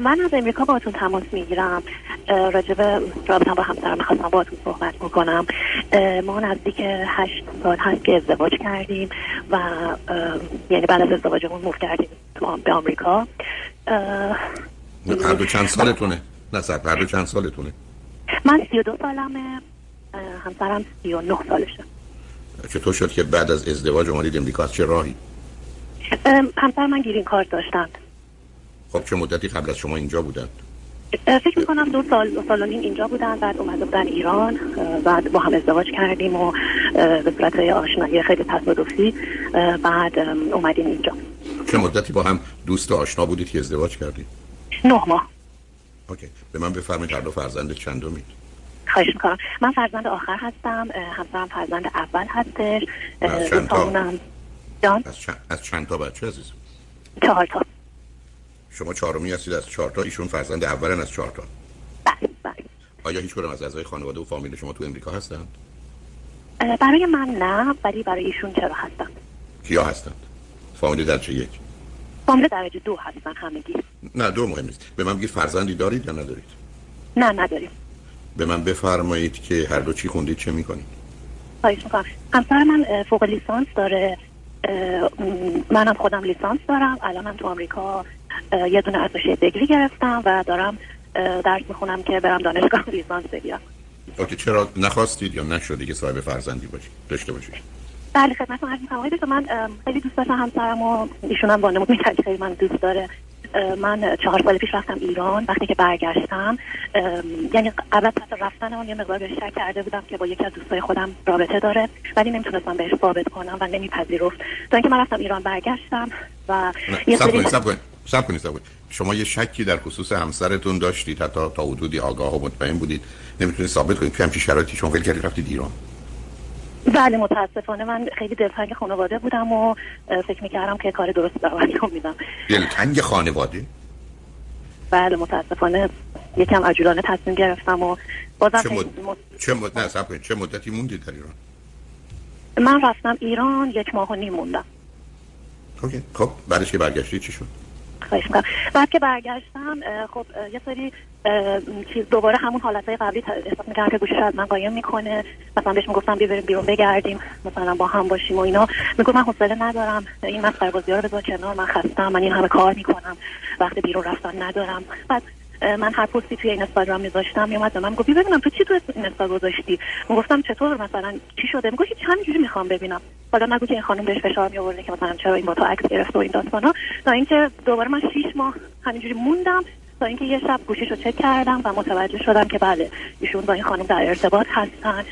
من از امریکا باهاتون تماس می‌گیرم راجب رابطه با همسرم می‌خواستم باهاتون صحبت بکنم ما نزدیک هشت سال هست که ازدواج کردیم و یعنی بعد از ازدواجمون موف کردیم به آمریکا هر دو چند سالتونه؟ نه سر هر دو چند سالتونه؟ من سی و دو سالمه همسرم سی و نه سالشه چطور شد که بعد از ازدواج اومدید امریکا از چه راهی؟ همسر من گیرین کار داشتند خب چه مدتی قبل از شما اینجا بودند؟ فکر می‌کنم دو سال دو سال اینجا بودن بعد اومده بودن ایران بعد با هم ازدواج کردیم و به صورت آشنایی خیلی تصادفی بعد اومدیم اینجا چه مدتی با هم دوست و آشنا بودید که ازدواج کردید؟ نه ماه اوکی به من بفرمایید هر دو فرزند چندمید خواهش می‌کنم من فرزند آخر هستم همسرم فرزند اول هستش از چند تا؟ از چند, از چند تا بچه عزیز؟ چهار تا شما چهارمی هستید از چهار تا ایشون فرزند اولن از چهار تا. بله بله. آیا هیچ کدوم از اعضای خانواده و فامیل شما تو امریکا هستند؟ برای من نه ولی برای ایشون چرا هستن؟ کیا هستند؟ فامیل درجه یک؟ فامیل درجه دو هستن همگی. نه دو مهم نیست. به من بگید فرزندی دارید یا ندارید؟ نه نداریم. به من بفرمایید که هر دو چی خوندید چه می‌کنید؟ خواهش می‌کنم. همسر من فوق لیسانس داره. منم خودم لیسانس دارم. الانم تو آمریکا یه دونه ازش دگری گرفتم و دارم درس می‌خونم که برم دانشگاه لیسانس بگیرم. اوکی چرا نخواستید یا نشدی که صاحب فرزندی باشید داشته باشید بله خدمتتون عرض می‌کنم من خیلی دوست داشتم همسرم و ایشون هم وانمود می‌کرد خیلی من دوست داره. من چهار سال پیش رفتم ایران وقتی که برگشتم یعنی قبل پس رفتن اون یه مقدار بهش شک کرده بودم که با یکی از دوستای خودم رابطه داره ولی نمی‌تونستم بهش ثابت کنم و نمیپذیرفت. تا اینکه من رفتم ایران برگشتم و یه سری سب کنید سب کنید. شما یه شکی در خصوص همسرتون داشتید حتی تا حدودی آگاه و مطمئن بودید. نمی‌تونید ثابت کنید که همچین شرایطی شما فکر کردید رفتید ایران. بله متاسفانه من خیلی دلتنگ خانواده بودم و فکر می‌کردم که کار درست انجام میدم دلتنگ خانواده؟ بله متاسفانه یکم عجولانه تصمیم گرفتم و بازم چه, مد... چه, مد... نه چه مدتی موندید در ایران؟ من رفتم ایران یک ماه و نیم موندم. اوکی. خب بعدش که برگشتی چی شد؟ خواهش می‌کنم بعد که برگشتم خب یه سری چیز دوباره همون حالت های قبلی احساس می‌کنم که گوشش از من قایم می‌کنه. مثلا بهش می‌گفتم بیا بریم بیرون بگردیم مثلا با هم باشیم و اینا. میگم من حوصله ندارم. این مسخره بازی رو بذار کنار من خستم من این همه کار می‌کنم. وقت بیرون رفتن ندارم. بعد من هر پستی توی این اینستاگرام میذاشتم میومد من گفت ببینم تو چی تو این اینستا گذاشتی؟ گفتم چطور؟ مثلا چی شده؟ میگه چند همینجوری می‌خوام ببینم. حالا نگو که این خانم بهش فشار میآورده که مثلا چرا این با تو عکس گرفت و این داستانا. تا اینکه دوباره من 6 ماه همینجوری موندم. تا اینکه یه شب گوشیشو چک کردم و متوجه شدم که بله ایشون با این خانم در ارتباط هستن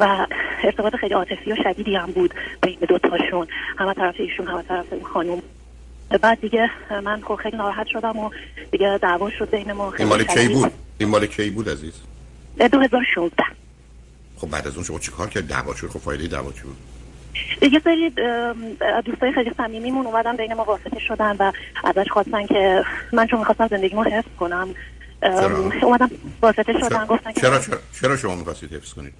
و ارتباط خیلی عاطفی و شدیدی هم بود بین دو تاشون. همه طرف ایشون همه طرف این خانم. بعد دیگه من خب خیلی ناراحت شدم و دیگه دعوا شد بین ما. این مال کی بود؟ این مال کی بود عزیز؟ 2016 خب بعد از اون شما چیکار کرد؟ دعوا شد؟ خب فایده دعوا چی بود؟ یه سری دوستای خیلی صمیمیمون اومدن بین ما واسطه شدن و ازش خواستن که من چون می‌خواستم زندگیمو حفظ کنم اومدن واسطه شدن گفتن چرا؟ چرا؟ چرا شما می‌خواستید حفظ کنید؟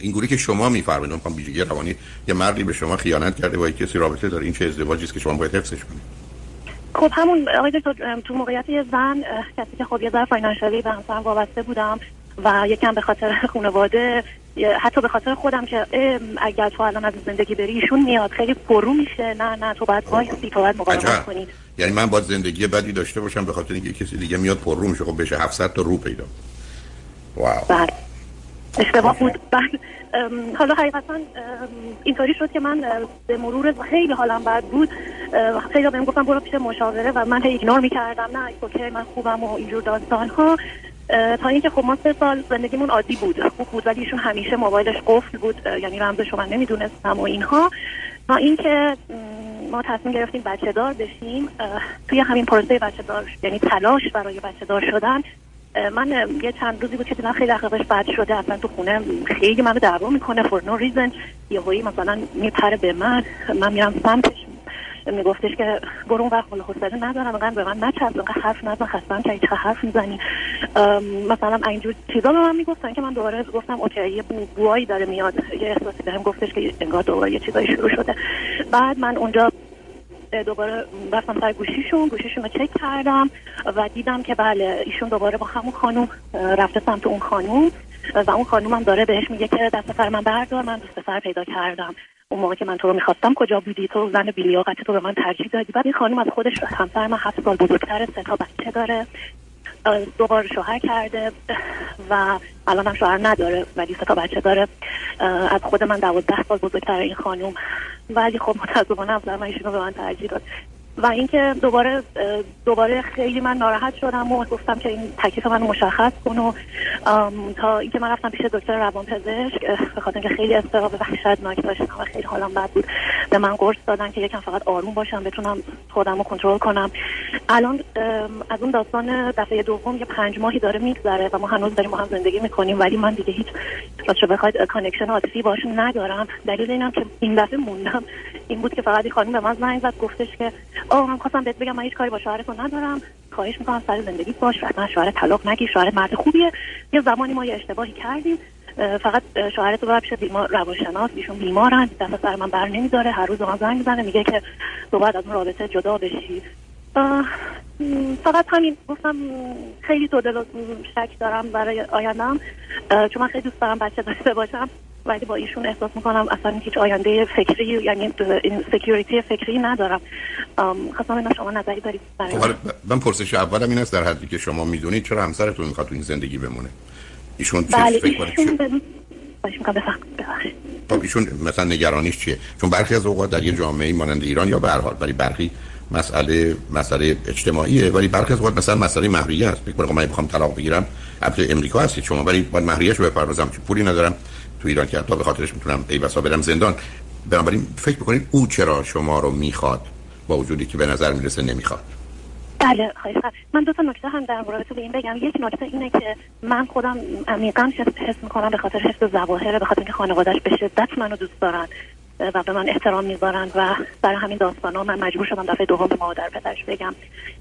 اینجوری که شما میفرمایید می‌خوام ویژگی روانی یه مردی به شما خیانت کرده با کسی رابطه داره. این چه ازدواجی است که شما باید حفظش کنید؟ خب همون آقای دکتر تو موقعیت یه زن کسی که خب یه ذره financially به همسرم وابسته بودم و یکم به خاطر خانواده حتی به خاطر خودم که اگر تو الان از زندگی بری ایشون میاد خیلی پررو میشه. نه نه تو باید وایسی تو باید مقاومت کنی. یعنی من باید زندگی بدی داشته باشم به خاطر اینکه کسی دیگه میاد پررو میشه. خب بشه 700 تا رو پیدا. wow. بله. اشتباه بود. بعد حالا حقیقتا اینطوری شد که من به مرور خیلی حالم بد بود. خیلی بهم گفتم برو پیش مشاوره و من هی ignore می‌کردم. نه okay من خوبم و اینجور داستان ها تا اینکه خب ما سه سال زندگیمون عادی بود. خوب بود ولی ایشون همیشه موبایلش قفل بود. یعنی رمزش من نمی‌دونستم و اینها. تا اینکه ما تصمیم گرفتیم بچه دار بشیم توی همین پروسه بچه دار یعنی تلاش برای بچه دار شدن من یه چند روزی بود که دیدم خیلی اخلاقش بد شده اصلا تو خونه خیلی منو دعوا می‌کنه فور نو ریزن یه هایی مثلا میپره به من من میرم سمتش. میگفتش که برو اون وقت حوصله ندارم انقدر به من نچسب انقدر حرف نزن خستم که چه حرف می‌زنی. مثلا اینجور چیزا به من می‌گفتن که من دوباره گفتم اوکی یه بوایی داره میاد یه احساسی بهم گفتش که انگار دوباره یه چیزایی شروع شده. بعد من اونجا دوباره رفتم سر گوشیشون گوشیشون رو چک کردم و دیدم که بله ایشون دوباره با همون خانوم رفته سمت اون خانوم و اون خانوم هم داره بهش میگه که دست سر من بردار من دوست سر پیدا کردم. اون موقع که من تو رو می‌خواستم کجا بودی؟ تو زن بیلیاقت تو به من ترجیح دادی. بعد این خانوم از خودش همسر من هفت سال بزرگتره سه تا بچه داره. دوباره شوهر کرده و الان هم شوهر نداره ولی سه تا بچه داره. از خود من دوازده سال بزرگتر این خانوم. ولی خب متاسفانه افضل من ایشونو به من ترجیح داد. و اینکه دوباره دوباره خیلی من ناراحت شدم و گفتم که این تکلیف من مشخص کن و تا اینکه من رفتم پیش دکتر روان پزشک به خاطر اینکه خیلی استراب وحشتناک داشتم و خیلی حالم بد بود. به من قرص دادن که یکم فقط آروم باشم بتونم خودم رو کنترل کنم. الان از اون داستان دفعه دوم یه پنج ماهی داره میگذره و ما هنوز داریم با هم زندگی می‌کنیم ولی من دیگه هیچ راستش بخواید connection عاطفی باشون ندارم. دلیل اینم که این دفعه موندم این بود که فقط این خانم به من زنگ زد گفتش که آه من خواستم بهت بگم من هیچ کاری با شوهرتون ندارم. خواهش می‌کنم سر زندگی باش حتما شوهر طلاق نگیر شوهر مرد خوبیه. یه زمانی ما یه اشتباهی کردیم. فقط شوهرت رو پیش بیمار روانشناس ایشون بیمارن. دست از سر من بر نمیداره. هر روز من زنگ می‌زنه میگه که تو باید از اون رابطه جدا بشی. فقط همین گفتم خیلی تو دل شک دارم برای آیندم چون من خیلی دوست دارم بچه داشته باشم. ولی با ایشون احساس می‌کنم اصلا هیچ آینده فکری یعنی این سکیوریتی فکری ندارم. خواستم اینا شما نظری دارید خب من پرسش اولم این است در حدی که شما می‌دونید چرا همسرتون می‌خواد تو این زندگی بمونه؟ ایشون بله فکر ایشون خب ایشون مثلا نگرانیش چیه؟ چون برخی از اوقات در یه جامعه مانند ایران یا به هر حال ولی برخی مسئله مسئله اجتماعیه ولی برخی از اوقات مثلا مسئله مهریه است. فکر کنم من می‌خوام طلاق بگیرم البته امریکا هستید شما ولی باید مهریه‌اش رو بپردازم که پولی ندارم. تو ایران که حتی به خاطرش می‌تونم ای بسا برم زندان بنابراین فکر بکنید او چرا شما رو می‌خواد؟ با وجودی که به نظر می‌رسه نمی‌خواد. بله خواهش من دو تا نکته هم در رابطه به این بگم. یک نکته اینه که من خودم عمیقا حس می‌کنم به خاطر حفظ ظواهر به خاطر اینکه خانوادهش به شدت منو دوست دارن. و به من احترام می‌ذارن و برای همین داستان ها من مجبور شدم دفعه دوم به مادر پدرش بگم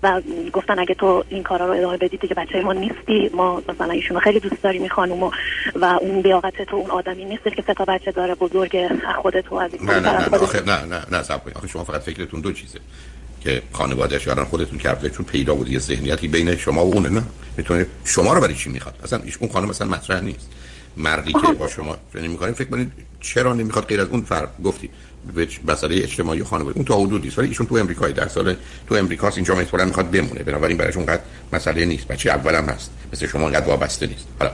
و گفتن اگه تو این کارا رو ادامه بدی که بچه ما نیستی. ما مثلا ایشونو خیلی دوست داریم این خانومو و اون بیاقت تو اون آدمی نیست که سه تا بچه داره بزرگ خودت تو از نه نه نه آخه نه نه نه آخه شما فقط فکرتون دو چیزه که خانوادهش الان خودتون کرده چون پیدا بود یه ذهنیتی بین شما و اونه نه؟ می‌تونه شما رو برای چی می‌خواد؟ اصلا اون خانم مثلا مطرح نیست. مردی که با شما فکر می‌کنین فکر کنید چرا نمی‌خواد غیر از اون فرق گفتی مسئله اجتماعی خانواده. اون تا حدودی ولی ایشون تو امریکای در سال تو امریکاست. اینجا مثلا می‌خواد بمونه. بنابراین برایش اونقدر مسئله نیست. بچه اولم هست. مثل شما انقدر وابسته نیست. حالا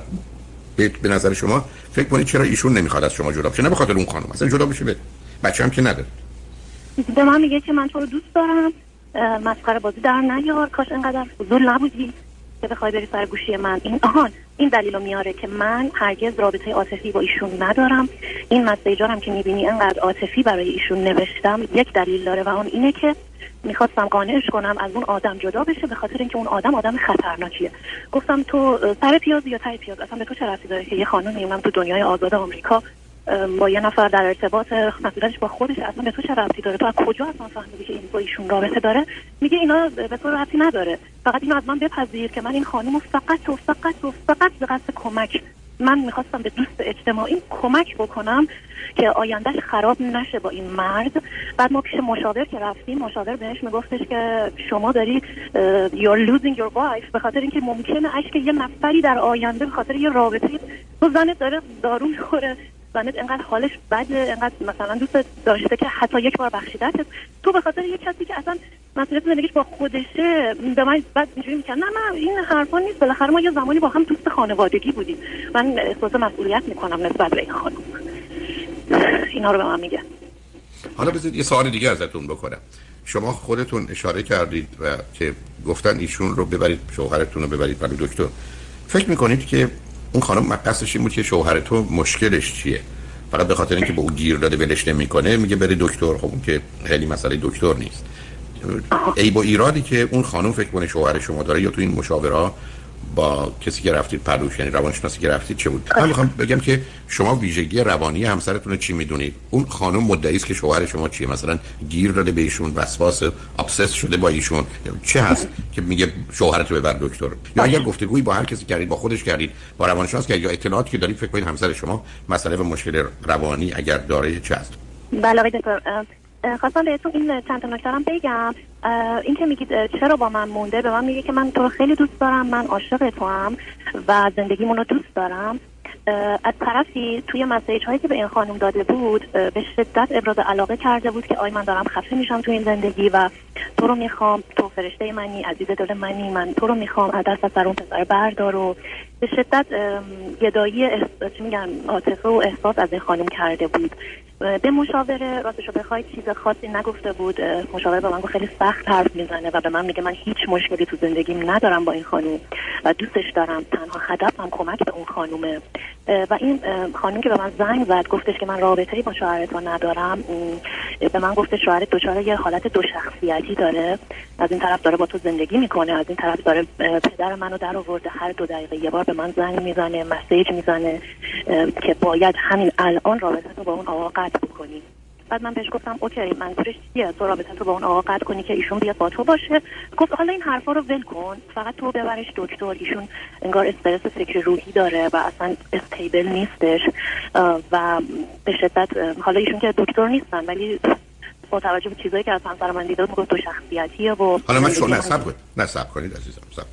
به نظر شما فکر کنید چرا ایشون نمی‌خواد از شما جدا بشه؟ نه به خاطر اون خانم مثلا جدا بشه بده بچه هم که نداره. به من میگه که من تو رو دوست دارم. مسخره بازی در نیار. کاش انقدر فضول نبودی که بخوای بری سر گوشی من. این آهان این دلیل میاره که من هرگز رابطه عاطفی با ایشون ندارم. این مسیجا هم که می‌بینی انقدر عاطفی برای ایشون نوشتم یک دلیل داره و اون اینه که می‌خواستم قانعش کنم از اون آدم جدا بشه به خاطر اینکه اون آدم آدم خطرناکیه. گفتم تو سر پیاز یا تای پیاز؟ اصلا به تو چه رفتی داره که یه خانومی اونم تو دنیای آزاد آمریکا با یه نفر در ارتباط مسئولتش با خودش اصلا به تو چه ربطی داره؟ تو از کجا اصلا فهمیدی که این با ایشون رابطه داره؟ میگه اینا به تو ربطی نداره. فقط اینو از من بپذیر که من این خانم فقط و فقط و فقط به قصد کمک من می‌خواستم به دوست اجتماعی کمک بکنم که آیندهش خراب نشه با این مرد. بعد ما پیش مشاور که رفتیم مشاور بهش میگفتش که شما داری you're losing your wife به خاطر اینکه ممکنه اشک یه نفری در آینده به خاطر یه رابطه تو زنت داره دارو می‌خوره. زنت انقدر حالش بده انقدر مثلا دوست داشته که حتی یک بار بخشیدت تو به خاطر یک کسی که اصلا مسئولیت زندگیش با خودشه به من بعد اینجوری می‌کنه نه نه این حرفا نیست. بالاخره ما یه زمانی با هم دوست خانوادگی بودیم. من احساس مسئولیت می‌کنم نسبت به این خانم. اینا رو به من میگه. حالا بذارید یه سوال دیگه ازتون بکنم. شما خودتون اشاره کردید و که گفتن ایشون رو ببرید شوهرتون رو ببرید. برای دکتر فکر می‌کنید که اون خانم مقصدش این بود که شوهر تو مشکلش چیه؟ فقط به خاطر اینکه به او گیر داده ولش نمی‌کنه میگه بری دکتر. خب اون که خیلی مسئله دکتر نیست. ای با ایرادی که اون خانم فکر کنه شوهر شما داره یا تو این مشاوره با کسی که رفتید پروش یعنی روانشناسی که رفتید چه بود؟ من می‌خوام بگم که شما ویژگی روانی همسرتون چی می‌دونید؟ اون خانم مدعی است که شوهر شما چیه؟ مثلا گیر داده به ایشون وسواس ابسس شده با ایشون. چه هست که میگه شوهرت رو ببر دکتر؟ یا اگر گفتگویی با هر کسی کردید با خودش کردید با روانشناس که یا اطلاعاتی که دارید فکر کنید همسر شما مسئله و مشکل روانی اگر داره چه هست؟ بله دکتر بهتون این چند تا نکته بگم. این که میگید چرا با من مونده؟ به من میگه که من تو رو خیلی دوست دارم من عاشق تو هم و زندگیمون رو دوست دارم. از طرفی توی مسیج هایی که به این خانم داده بود به شدت ابراز علاقه کرده بود که آی من دارم خفه میشم تو این زندگی و تو رو می‌خوام تو فرشته منی عزیز دل منی من تو رو می‌خوام از دست سر اون پسر بردار و به شدت گدایی چی میگن عاطفه و احساس از این خانم کرده بود. به مشاوره راستشو بخوای چیز خاصی نگفته بود. مشاوره به من گفت خیلی سخت حرف می‌زنه و به من میگه من هیچ مشکلی تو زندگیم ندارم با این خانم و دوستش دارم. تنها هدفم کمک به اون خانومه. و این خانم که به من زنگ زد گفتش که من رابطه با شوهرتون ندارم. به من گفته شوهرت دچار یه حالت دو شخصیتی داره. از این طرف داره با تو زندگی می‌کنه از این طرف داره پدر منو در آورده هر دو دقیقه یه به من زنگ می‌زنه مسیج می‌زنه که باید همین الان رابطه رو با اون آقا قطع بکنی. بعد من بهش گفتم اوکی منظورش چیه؟ تو رابطه تو با اون آقا قطع کنی که ایشون بیاد با تو باشه. گفت حالا این حرفا رو ول کن فقط تو ببرش دکتر ایشون انگار استرس فکر روحی داره و اصلا استیبل نیستش. و به شدت حالا ایشون که دکتر نیستن ولی با توجه به چیزایی که از همسر من دیده بود تو شخصیتیه و حالا من شما نصب کنید نصب کنید عزیزم نصب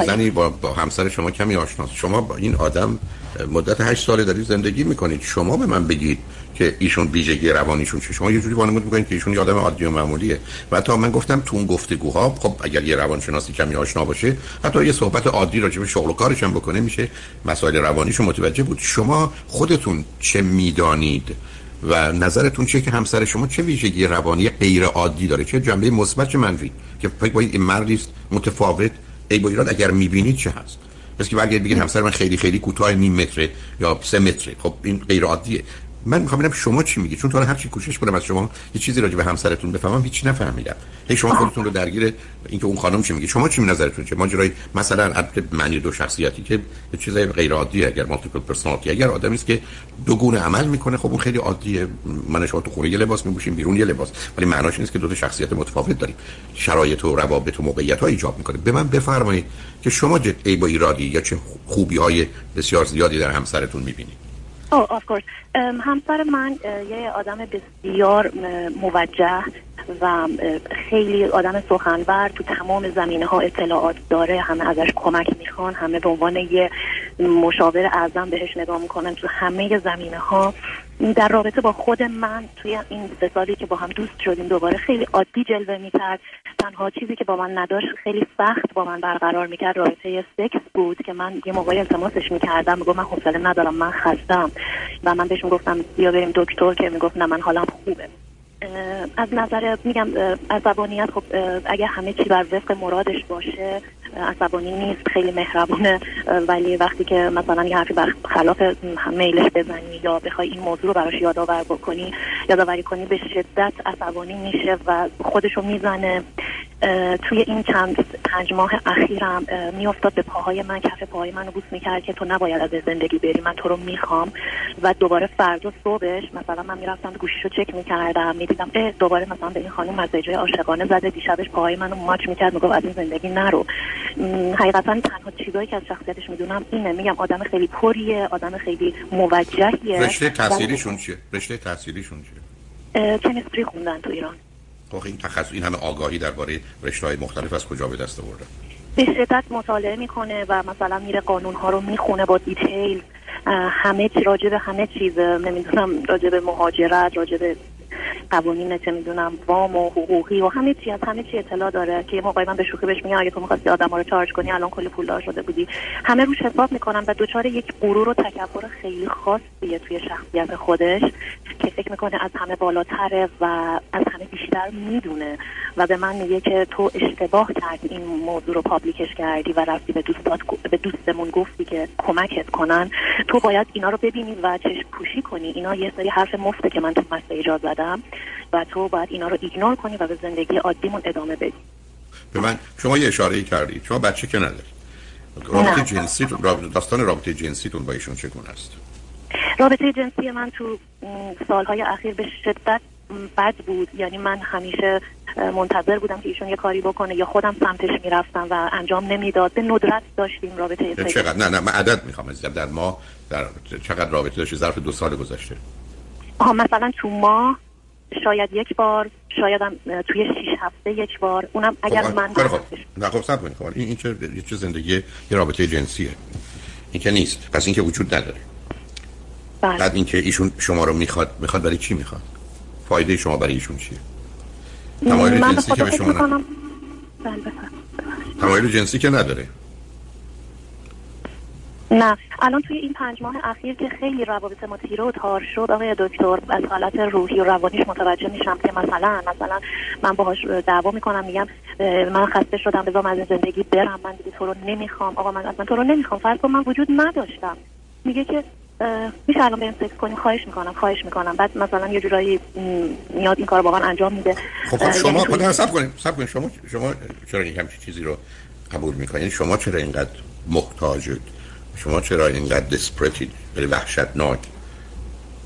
یه. زنی با, با همسر شما کمی آشناست شما با این آدم مدت هشت ساله دارید زندگی می‌کنید. شما به من بگید که ایشون ویژگی روانیشون چه. شما یه جوری وانمود می‌کنید که ایشون یه آدم عادی و معمولیه. و تا من گفتم تو اون گفتگوها خب اگر یه روانشناسی کمی آشنا باشه حتی یه صحبت عادی راجع به شغل و کارش هم بکنه میشه مسائل روانیشو متوجه بود. شما خودتون چه می‌دانید؟ و نظرتون چیه که همسر شما چه ویژگی روانی غیر عادی داره؟ چه جنبه مثبت چه منفی؟ که فکر این مردی متفاوت. ای با ایراد اگر می‌بینید چه هست؟ پس که برگرد بگید همسر من خیلی خیلی کوتاه نیم متره یا سه متره. خب این غیر عادیه من می‌خوام ببینم شما چی میگید چون تو هر چی کوشش کنم از شما یه چیزی راجع به همسرتون بفهمم هیچ نفهمیدم. هی شما خودتون رو درگیر اینکه اون خانم چی میگه. شما چی نظرتون چه ماجرای مثلا معنی دو شخصیتی که یه چیز غیر عادیه اگر multiple personality اگر آدمی است که دو گونه عمل می‌کنه خب اون خیلی عادیه من شما تو خونه یه لباس میپوشیم بیرون یه لباس. ولی معناش نیست که دو تا شخصیت متفاوت داریم. شرایط و روابط و موقعیت ها ایجاب می‌کنه. به من بفرمایید که شما ای با ایرادی یا چه خوبی های بسیار زیادی در همسرتون می‌بینید. Oh, of course. همسر من یه آدم بسیار موجه و خیلی آدم سخنور تو تمام زمینه ها اطلاعات داره همه ازش کمک می‌خوان همه به عنوان یه مشاور اعظم بهش نگاه می‌کنن تو همه زمینه ها در رابطه با خود من توی این سه سالی که با هم دوست شدیم دوباره خیلی عادی جلوه می‌کرد. تنها چیزی که با من نداشت خیلی سخت با من برقرار می‌کرد. رابطه سکس بود که من یه موقعی التماسش می‌کردم. می‌گفت من حوصله ندارم من خستم. و من بهش گفتم بیا بریم دکتر که می‌گفت نه من حالم خوبه. از نظر میگم عصبانیت خب اگه همه چی بر وفق مرادش باشه عصبانی نیست خیلی مهربونه ولی وقتی که مثلا یه حرفی خلاف میلش بزنی یا بخوای این موضوع رو براش یادآور بکنی یادآوری کنی به شدت عصبانی میشه و خودشو می‌زنه. توی این چند پنج ماه اخیرم میافتاد به پاهای من کف پاهای منو بوس می‌کرد که تو نباید از زندگی بری من تو رو می‌خوام. و دوباره فردا صبحش مثلا من می‌رفتم گوشیشو چک می‌کردم می‌دیدم دوباره مثلا به این خانم مسیجای عاشقانه زده. دیشبش پاهای منو ماچ می‌کرد می‌گفت از این زندگی نرو. حقیقتا تنها چیزایی که از شخصیتش می‌دونم اینه میگم آدم خیلی پریه آدم خیلی موجهیه. رشته تحصیلیشون چیه؟ رشته تحصیلیشون چیه؟ کمیستری خوندن تو ایران. خب این تخصص این همه آگاهی درباره رشته های مختلف از کجا به دست آورده؟ به شدت مطالعه می‌کنه و مثلا میره قانون ها رو می‌خونه با دیتیل همه چی راجع به همه چیز نمی‌دونم راجع به مهاجرت راجع به قوانین چه می‌دونم وام و حقوقی و همه چی از همه چی اطلاع داره که یه موقعی من به شوخی بهش میگم اگه تو می‌خواستی آدم‌ها رو چارج کنی الان کلی پولدار شده بودی. همه روش حساب می‌کنن و دوچار یک غرور و تکبر خیلی خاصیه توی شخصیت خودش که فکر می‌کنه از همه بالاتره و از همه بیشتر می‌دونه. و به من میگه که تو اشتباه کردی این موضوع رو پابلیکش کردی و رفتی به دوستات به دوستمون گفتی که کمکت کنن. تو باید اینا رو ببینی و چشم پوشی کنی. اینا یه سری حرف مفته که من تو مسیجا زدم. و تو باید اینا رو ایگنور کنی و به زندگی عادیمون ادامه بدی. به من شما یه اشاره کردید شما بچه که ندارید رابطه جنسی داستان رابطه جنسیتون با ایشون چگونه است؟ رابطه جنسی من تو سالهای اخیر به شدت بد بود. یعنی من همیشه منتظر بودم که ایشون یه کاری بکنه یا خودم سمتش می‌رفتم و انجام نمی‌داد. به ندرت داشتیم رابطه چقدر؟ نه نه من عدد می‌خوام در ما در چقدر رابطه داشتی؟ ظرف دو سال گذشته. آها مثلا تو ماه شاید یک بار شاید هم توی شیش هفته یک بار. اونم اگر خب من خب. نه خب سب خب. این این چه یه چه زندگی یه رابطه جنسیه. این که نیست. پس این که وجود نداره. بله. بعد اینکه ایشون شما رو می‌خواد می‌خواد برای چی می‌خواد؟ فایده شما برای ایشون چیه؟ تمایل من جنسی که به شما نداره. بله. تمایل جنسی که نداره. نه. الان توی این پنج ماه اخیر که خیلی روابط ما تیره و تار شد آقای دکتر از حالت روحی و روانیش متوجه میشم که مثلا مثلا من باهاش دعوا می‌کنم میگم من خسته شدم بذار من از این زندگی برم من دیگه تو رو نمی‌خوام. آقا من اصلا تو رو نمی‌خوام. فرض کن من وجود نداشتم. میگه که میشه الان بریم سکس کنیم خواهش می‌کنم خواهش می‌کنم. بعد مثلا یه جورایی میاد این کار من انجام میده. خب خب شما یعنی توی- خدا سب کنیم سب کنیم. شما شما چرا یک همچین چیزی رو قبول می‌کنید؟ شما چرا اینقدر محتاجید؟ شما چرا اینقدر دسپرتید؟ خیلی وحشتناک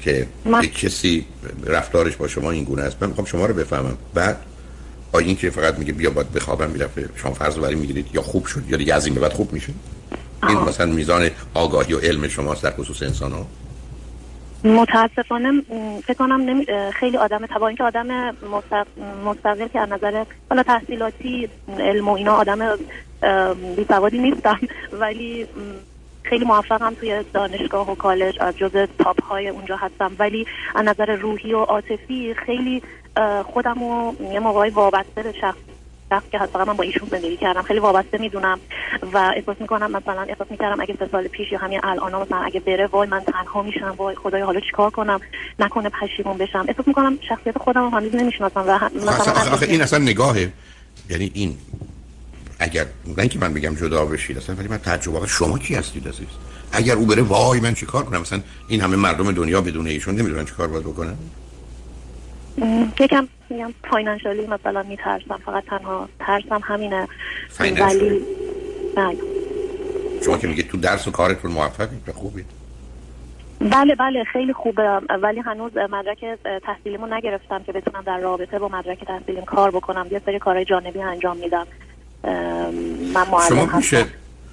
که من- یک کسی رفتارش با شما این گونه است. من می‌خوام شما رو بفهمم. بعد آیا این که فقط میگه بیا باید بخوابم می‌رفته شما فرض رو برای می‌گیرید یا خوب شد یا دیگه از این به بعد خوب میشه؟ این. مثلا میزان آگاهی و علم شماست در خصوص انسان ها متاسفانه فکر کنم نمی... خیلی آدم تبا اینکه آدم مستق... مستقل که از نظر حالا تحصیلاتی علم و اینا آدم بی سوادی نیستم ولی خیلی موفقم توی دانشگاه و کالج از جز تاپ های اونجا هستم. ولی از نظر روحی و عاطفی خیلی خودم رو یه موقعی وابسته به شخص شخص که حتی من با ایشون زندگی کردم. خیلی وابسته می‌دونم و احساس می‌کنم مثلا احساس می‌کردم اگه سه سال پیش یا همین الان مثلا اگه بره وای من تنها میشم وای خدای حالا چیکار کنم؟ نکنه پشیمون بشم. احساس می‌کنم شخصیت خودم رو هنوز نمی‌شناسم و آخه, مثلا آخه, آخه این اصلا نگاهه. یعنی این اگر نه اینکه من بگم جدا بشید اصلا ولی من تعجب شما کی هستید عزیز؟ اگر او بره وای من چیکار کنم؟ مثلا این همه مردم دنیا بدون ایشون نمی‌دونن چیکار باید بکنن؟ یکم میگم فاینانشالی مثلا میترسم فقط تنها ترسم همینه؟ ولی بله. شما که میگه تو درس و کارتون موفقید و خوبید. بله بله خیلی خوبه. ولی هنوز مدرک تحصیلیمو نگرفتم که بتونم در رابطه با مدرک تحصیلیم کار بکنم. یه سری کارهای جانبی انجام میدم. من شما هستم. میشه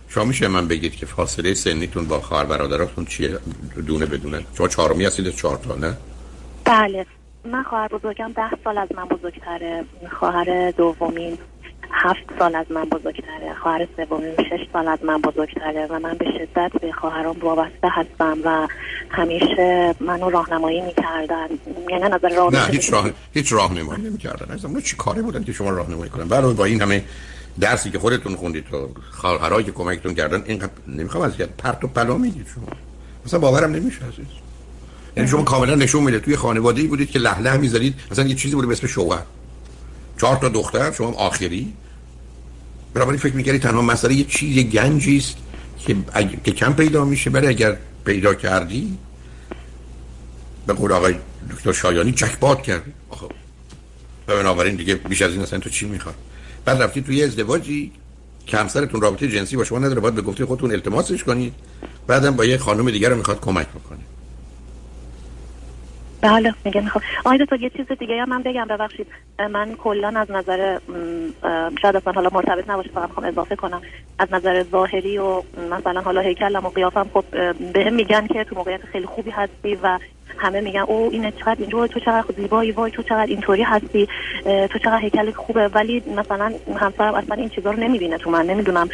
شما میشه من بگید که فاصله سنیتون با خواهر برادراتون چیه؟ دونه بدونه. شما چهارمی هستید چهار تا نه؟ بله. من خواهر بزرگم ده سال از من بزرگتره. خواهر دومین هفت سال از من بزرگتره. خواهر سومین شش سال از من بزرگتره و من به شدت به خواهرام وابسته هستم و همیشه منو راهنمایی می‌کردن. یعنی نظر نه رابطه هیچ راه هیچ راهنمایی نمی‌کردن. اونا چی کاری بودن که شما راهنمایی کنن؟ برای با این همه درسی که خودتون خوندید و خواهرایی که کمکتون کردن اینقدر نمی‌خوام از پرت و پلا میگید شما. مثلا باورم نمیشه عزیز. یعنی شما کاملا نشون میده توی خانواده ای بودید که له له می‌زدید مثلا یه چیزی بوده به اسم شوهر. چهار تا دختر شما آخری. بنابراین فکر می‌کردی تنها مسئله یه چیز گنجی است که, اگه- که کم پیدا میشه برای اگر پیدا کردی به قول آقای دکتر شایانی جکپات کردی. آخه بنابراین دیگه بیش از این اصلا تو چی می‌خواد بعد رفتی توی ازدواجی که همسرتون رابطه جنسی با شما نداره باید به گفته خودتون التماسش کنید. بعدم با یه خانم دیگر رو می‌خواد کمک بکنه. بله میگه می‌خوام آقای دکتر یه چیز دیگه هم من بگم ببخشید. من کلا از نظر شاید اصلا حالا مرتبط نباشه فقط می‌خوام اضافه کنم. از نظر ظاهری و مثلا حالا هیکلم و قیافم خب بهم میگن که تو موقعیت خیلی خوبی هستی و همه میگن او این چقدر اینجور تو چقدر زیبایی وای تو چقدر اینطوری هستی تو چقدر هیکل خوبه. ولی مثلا همسرم اصلا این چیزا رو نمی‌بینه تو من نمی‌دونم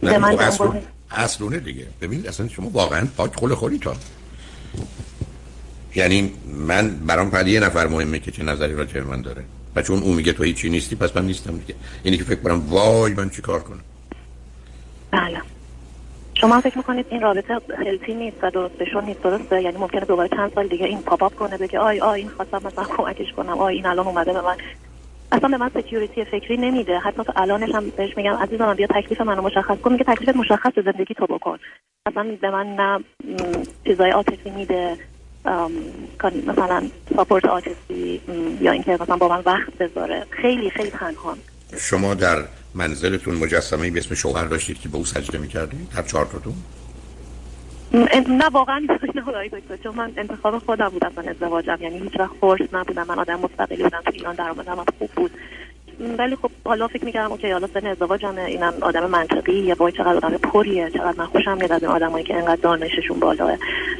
به من خب اصلونه دیگه. ببینید اصلا شما واقعا پاک خل خوری تا یعنی من برام فقط یه نفر مهمه که چه نظری راجع من داره. و چون اون میگه تو هیچی نیستی پس من نیستم دیگه. اینی که فکر کنم وای من چیکار کنم؟ بله. شما فکر می‌کنید این رابطه healthy نیست و درستشون نیست درسته؟ یعنی ممکنه دوباره چند سال دیگه این pop up کنه بگه آی آی این خواستم مثلا کمکش کنم. آی این الان اومده به من. اصلا به من security فکری نمیده. حتی تو الانش هم بهش میگم عزیزم بیا تکلیف منو مشخص کن. میگه تکلیفت مشخص زندگی تو بکن. اصلا به من نه چیزای عاطفی میده. مثلا ساپورت م، یا اینکه مثلا با من وقت بذاره. خیلی خیلی تنها. شما در منزلتون مجسمه به اسم شوهر داشتید که به او سجده می‌کردید؟ هر چهار تاتون نه واقعا نه دکتر چون من انتخاب خودم بود اصلا ازدواجم. یعنی هیچ وقت فورس نبودم. من آدم مستقلی بودم. تو ایران درآمدم خوب بود. ولی خب حالا فکر می‌کردم اوکی حالا سن ازدواجمه اینم آدم منطقی یا وای چقدر آدم پریه چقدر من خوشم میاد از این آدمایی که انقدر دانششون بالاه.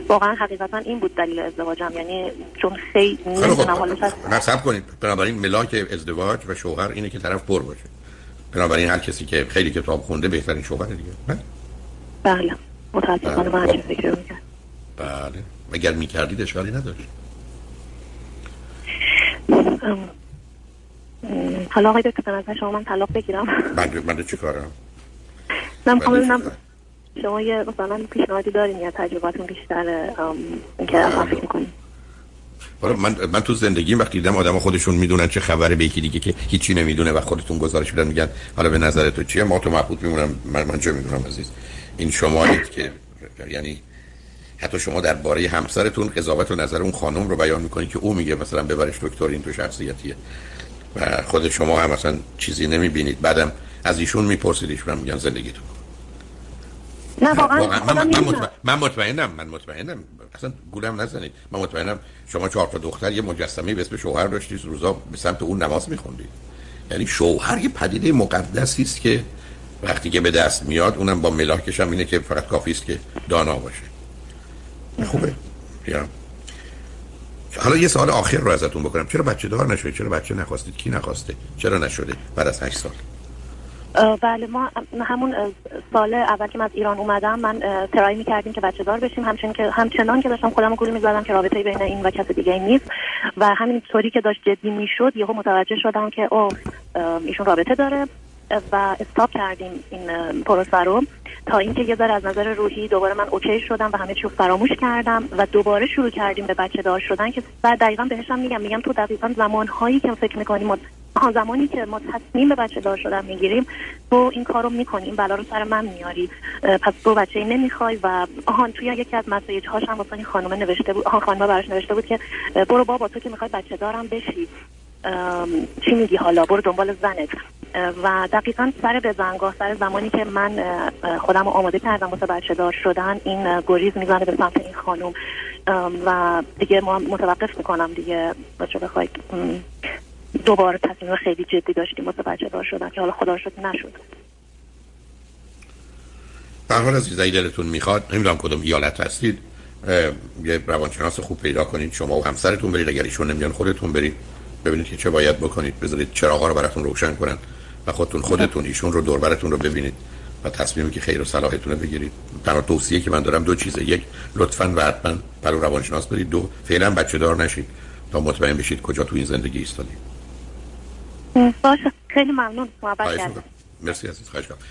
واقعا حقیقتا این بود دلیل ازدواجم یعنی چون خیلی نمی‌دونم حالا نصب کنید. بنابراین ملاک ازدواج و شوهر اینه که طرف پر باشه. بنابراین هر کسی که خیلی کتاب خونده بهترین شوهر دیگه. بله؟ متاسفانه من همچین فکر می‌کرد بله. اگر می‌کردید؟ اشکالی نداشت. حالا آقای دکتر از شما من طلاق بگیرم. من من چی کارم؟ من می‌خوام شما یه مثلا پیشنهادی دارین یا تجرباتون بیشتر اینکه اصلا فکر می‌کنین؟ من من تو زندگیم وقتی دیدم آدم خودشون می‌دونن چه خبره به یکی دیگه که هیچی نمی‌دونه و خودتون گزارش میدن میگن حالا به نظر تو چیه؟ ما تو محبوط میمونم من من چه می‌دونم عزیز؟ این شما که یعنی حتی شما درباره همسرتون قضاوت و نظر اون خانم رو بیان می‌کنید که او میگه مثلا ببرش دکتر این تو شخصیتیه. و خود شما هم مثلا چیزی نمی‌بینید. بعدم از ایشون می‌پرسید. ایشون میگن زندگیتون. نه واقعا, من, من, مطمئن من مطمئنم من مطمئنم. اصلا گولم نزنید. من مطمئنم شما چهار تا دختر یه مجسمه به اسم شوهر داشتید. روزا به سمت اون نماز میخوندید. یعنی شوهر یه پدیده مقدسی است که وقتی که به دست میاد اونم با ملاکش هم اینه که فقط کافی است که دانا باشه. خوبه؟ یا؟ حالا یه سوال آخر رو ازتون بکنم. چرا بچه دار نشده چرا بچه نخواستید کی نخواسته؟ چرا نشده بعد از 8 سال؟ بله ما همون سال اول که من از ایران اومدم من ترای می‌کردیم که بچه دار بشیم. همچنان که همچنان که داشتم خودم گول می‌زدم که رابطه بین این و کس دیگه نیست. و همین طوری که داشت جدی می‌شد یهو متوجه شدم که او ایشون رابطه داره. و استاپ کردیم این پروسه رو. تا اینکه یه ذره از نظر روحی دوباره من اوکی شدم و همه چیو فراموش کردم و دوباره شروع کردیم به بچه دار شدن که بعد دقیقا بهشم میگم میگم تو دقیقا زمان هایی که فکر می‌کنیم ما زمانی که ما تصمیم به بچه دار شدن می‌گیریم تو این کارو می‌کنی این بلا رو سر من میاری. پس تو بچه ای نمی‌خوای و آهان توی یکی از مسیج هاش هم واسه خانم نوشته بود آهان خانم براش نوشته بود که برو بابا تو که می‌خوای بچه دارم بشی. چی میگی حالا؟ برو دنبال زنت. و دقیقا سر بزنگاه سر زمانی که من خودم آماده کردم واسه بچه دار شدن این گریز می‌زنه به سمت این خانم. و دیگه ما متوقف می‌کنم دیگه. بچه بخواید دوباره تصمیم خیلی جدی داشتیم واسه بچه دار شدن که حالا خدا شد نشد. به حال از دلتون می‌خواد نمی‌دونم کدوم ایالت هستید یه روانشناس خوب پیدا کنید شما و همسرتون برید اگر ایشون نمیان خودتون برید. ببینید که چه باید بکنید. بذارید چراغا رو براتون روشن کنن و خودتون خودتون ایشون رو دوربرتون رو ببینید و تصمیمی که خیر و صلاحتون رو بگیرید. تنها توصیه که من دارم دو چیزه. یک لطفا و حتما برای روانشناس برید دو فعلا بچه دار نشید تا مطمئن بشید کجا تو این زندگی ایستادید. باشه. خیلی ممنون. محبت مرسی عزیز. خواهش